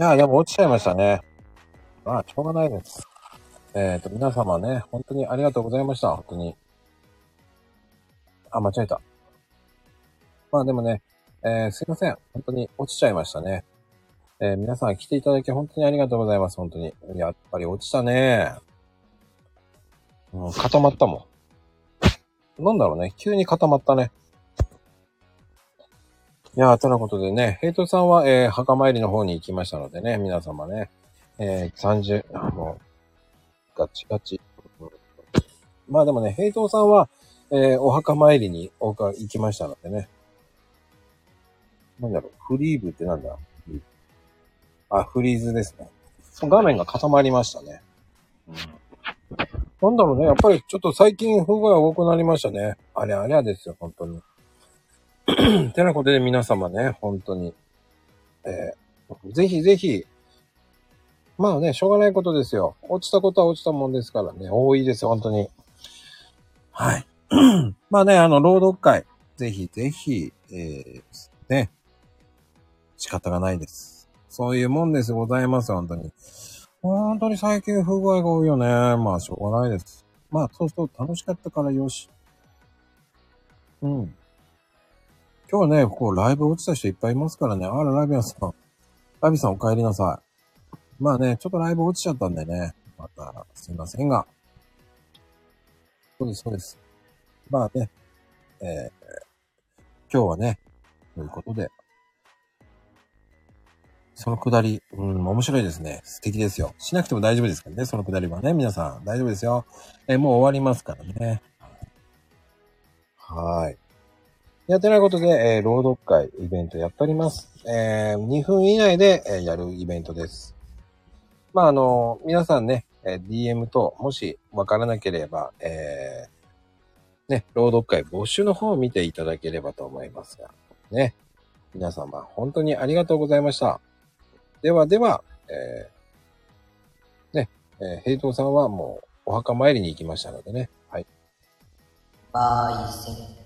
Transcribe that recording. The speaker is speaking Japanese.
いや、でも落ちちゃいましたね。まあ、しょうがないです。えっ、と、皆様ね、本当にありがとうございました。本当に。あ、間違えた。まあでもね、えーすいません。本当に落ちちゃいましたね。えー皆さん来ていただき本当にありがとうございます。本当に。やっぱり落ちたね。うん、固まったもん。なんだろうね。急に固まったね。いやー、とのことでね、ヘイトさんは、えー墓参りの方に行きましたのでね、皆様ね、えー、30、あもう、ガチガチ。うんまあでもね、ヘイトさんは、えーお墓参りにおか行きましたのでね。なんだろう、フリーブってなんだ？あ、フリーズですね。画面が固まりましたね。うんなんだろうね、やっぱりちょっと最近不具合多くなりましたね。あれあれゃですよ、本当に。てなことで皆様ね、本当に。えーぜひぜひ、まあね、しょうがないことですよ。落ちたことは落ちたもんですからね、多いですよ、本当に。はい。まあね、あの、朗読会、ぜひぜひ、えー、ね、仕方がないです。そういうもんですございます、本当に。本当に最近不具合が多いよね。まあ、しょうがないです。まあ、そうそう、楽しかったからよし。うん。今日はね、こう、ライブ落ちた人いっぱいいますからね。あら、ラビアさん。ラビさんお帰りなさい。まあね、ちょっとライブ落ちちゃったんでね。また、すいませんが。そうです、そうです。まあね、えー今日はね、ということで、そのくだり、うん、面白いですね。素敵ですよ。しなくても大丈夫ですからね、そのくだりはね。皆さん、大丈夫ですよ。えーもう終わりますからね。はい。やってないことで、えー朗読会、イベントやっております。えー2分以内で、えーやるイベントです。まあ、あの皆さんね、え DM と、もしわからなければ、えーね、朗読会募集の方を見ていただければと思いますが、ね。皆様、本当にありがとうございました。ではでは、えーね、えー平等さんはもうお墓参りに行きましたのでね。はい。バイセン。